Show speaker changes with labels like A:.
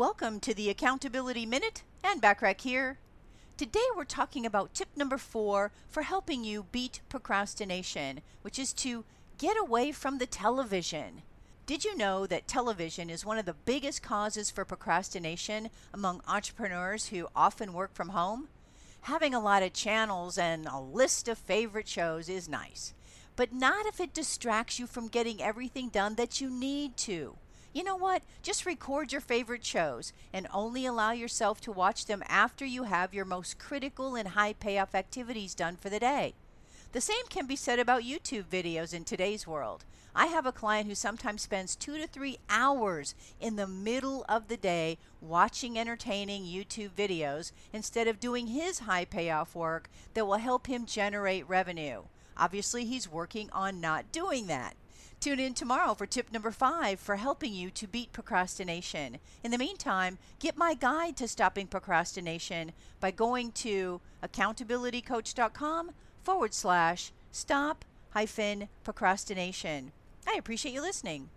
A: Welcome to the Accountability Minute and Backrack here. Today we're talking about tip number four for helping you beat procrastination, which is to get away from the television. Did you know that television is one of the biggest causes for procrastination among entrepreneurs who often work from home? Having a lot of channels and a list of favorite shows is nice, but not if it distracts you from getting everything done that you need to. You know what? Just record your favorite shows and only allow yourself to watch them after you have your most critical and high payoff activities done for the day. The same can be said about YouTube videos in today's world. I have a client who sometimes spends two to three hours in the middle of the day watching entertaining YouTube videos instead of doing his high payoff work that will help him generate revenue. Obviously, he's working on not doing that. Tune in tomorrow for tip number five for helping you to beat procrastination. In the meantime, get my guide to stopping procrastination by going to accountabilitycoach.com forward slash stop hyphen procrastination. I appreciate you listening.